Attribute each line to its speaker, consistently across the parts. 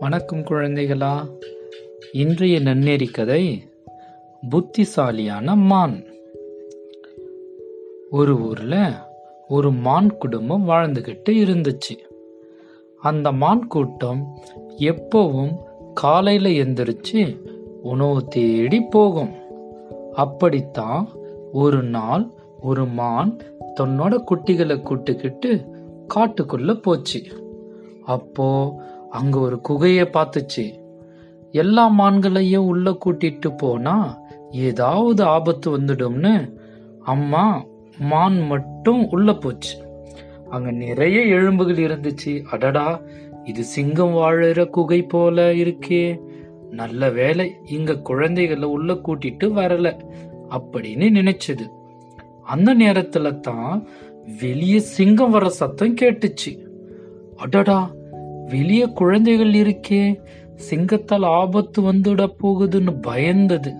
Speaker 1: வணக்கம் குழந்தைகளா. இன்றைய நன்னெறி கதை புத்திசாலியான மான். ஒரு ஊர்ல ஒரு மான் குடும்பம் வாழ்ந்துகிட்டு இருந்துச்சு. அந்த மான் கூட்டம் எப்பவும் காலையில எந்திரிச்சு உணவு தேடி போகும். அப்படித்தான் ஒரு நாள் ஒரு மான் தன்னோட குட்டிகளை கூட்டுக்கிட்டு காட்டுக்குள்ள போச்சு. அப்போ அங்க ஒரு குகையை பார்த்துச்சு. எல்லா மான்களையும் உள்ள கூட்டிட்டு போனா ஏதாவது ஆபத்து வந்துடும்னு அம்மா மான் மட்டும் உள்ள போச்சு. அங்க நிறைய எலும்புகள் இருந்துச்சு. அடடா இது சிங்கம் வாழற குகை போல இருக்கே. நல்ல வேலை இங்க குழந்தைகளை உள்ள கூட்டிட்டு வரல அப்படின்னு நினைச்சது. அந்த நேரத்துல தான் வெளியே சிங்கம் வர சத்தம் கேட்டுச்சு. அடடா வெளியே குழந்தைகள் இருக்கே சிங்கத்தால் ஆபத்து வந்துட போகுதுன்னு பயந்தது.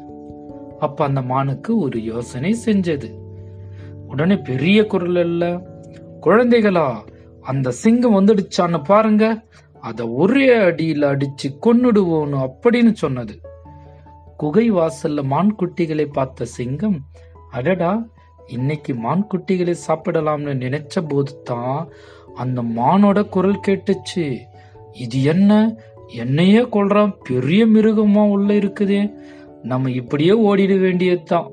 Speaker 1: அப்ப அந்த மானுக்கு ஒரு யோசனை செஞ்சது. உடனே பெரிய குரல் இல்ல குழந்தைகளா அந்த சிங்கம் வந்துடுச்சான்னு பாருங்க அத ஒரே அடியில அடிச்சு கொன்னுடுவோன்னு அப்படின்னு சொன்னது. குகை வாசல்ல மான் குட்டிகளை பார்த்த சிங்கம் அடடா இன்னைக்கு மான் குட்டிகளை சாப்பிடலாம்னு நினைச்ச போது தான் அந்த மானோட குரல் கேட்டுச்சு. இது என்ன? என்னையே கொள்றான் பெரிய மிருகமா உள்ள இருக்குதே. நம்ம இப்படியே ஓடிட வேண்டியதுதான்.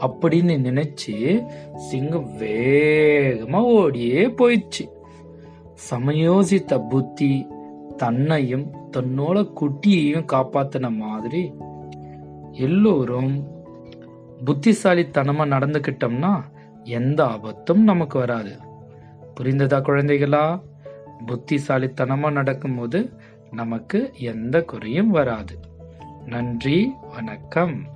Speaker 1: அப்படின்னு நினைச்சு சிங்கம் வேகமா ஓடியே போயிடுச்சு. சமயோசித்த புத்தி தன்னையும் தன்னோட குட்டியையும் காப்பாத்தின மாதிரி எல்லோரும் புத்திசாலித்தனமா நடந்துக்கிட்டோம்னா எந்த ஆபத்தும் நமக்கு வராது. புரிந்ததா குழந்தைகளா? புத்திசாலித்தனமாக நடக்கும்போது நமக்கு எந்த குறையும் வராது. நன்றி வணக்கம்.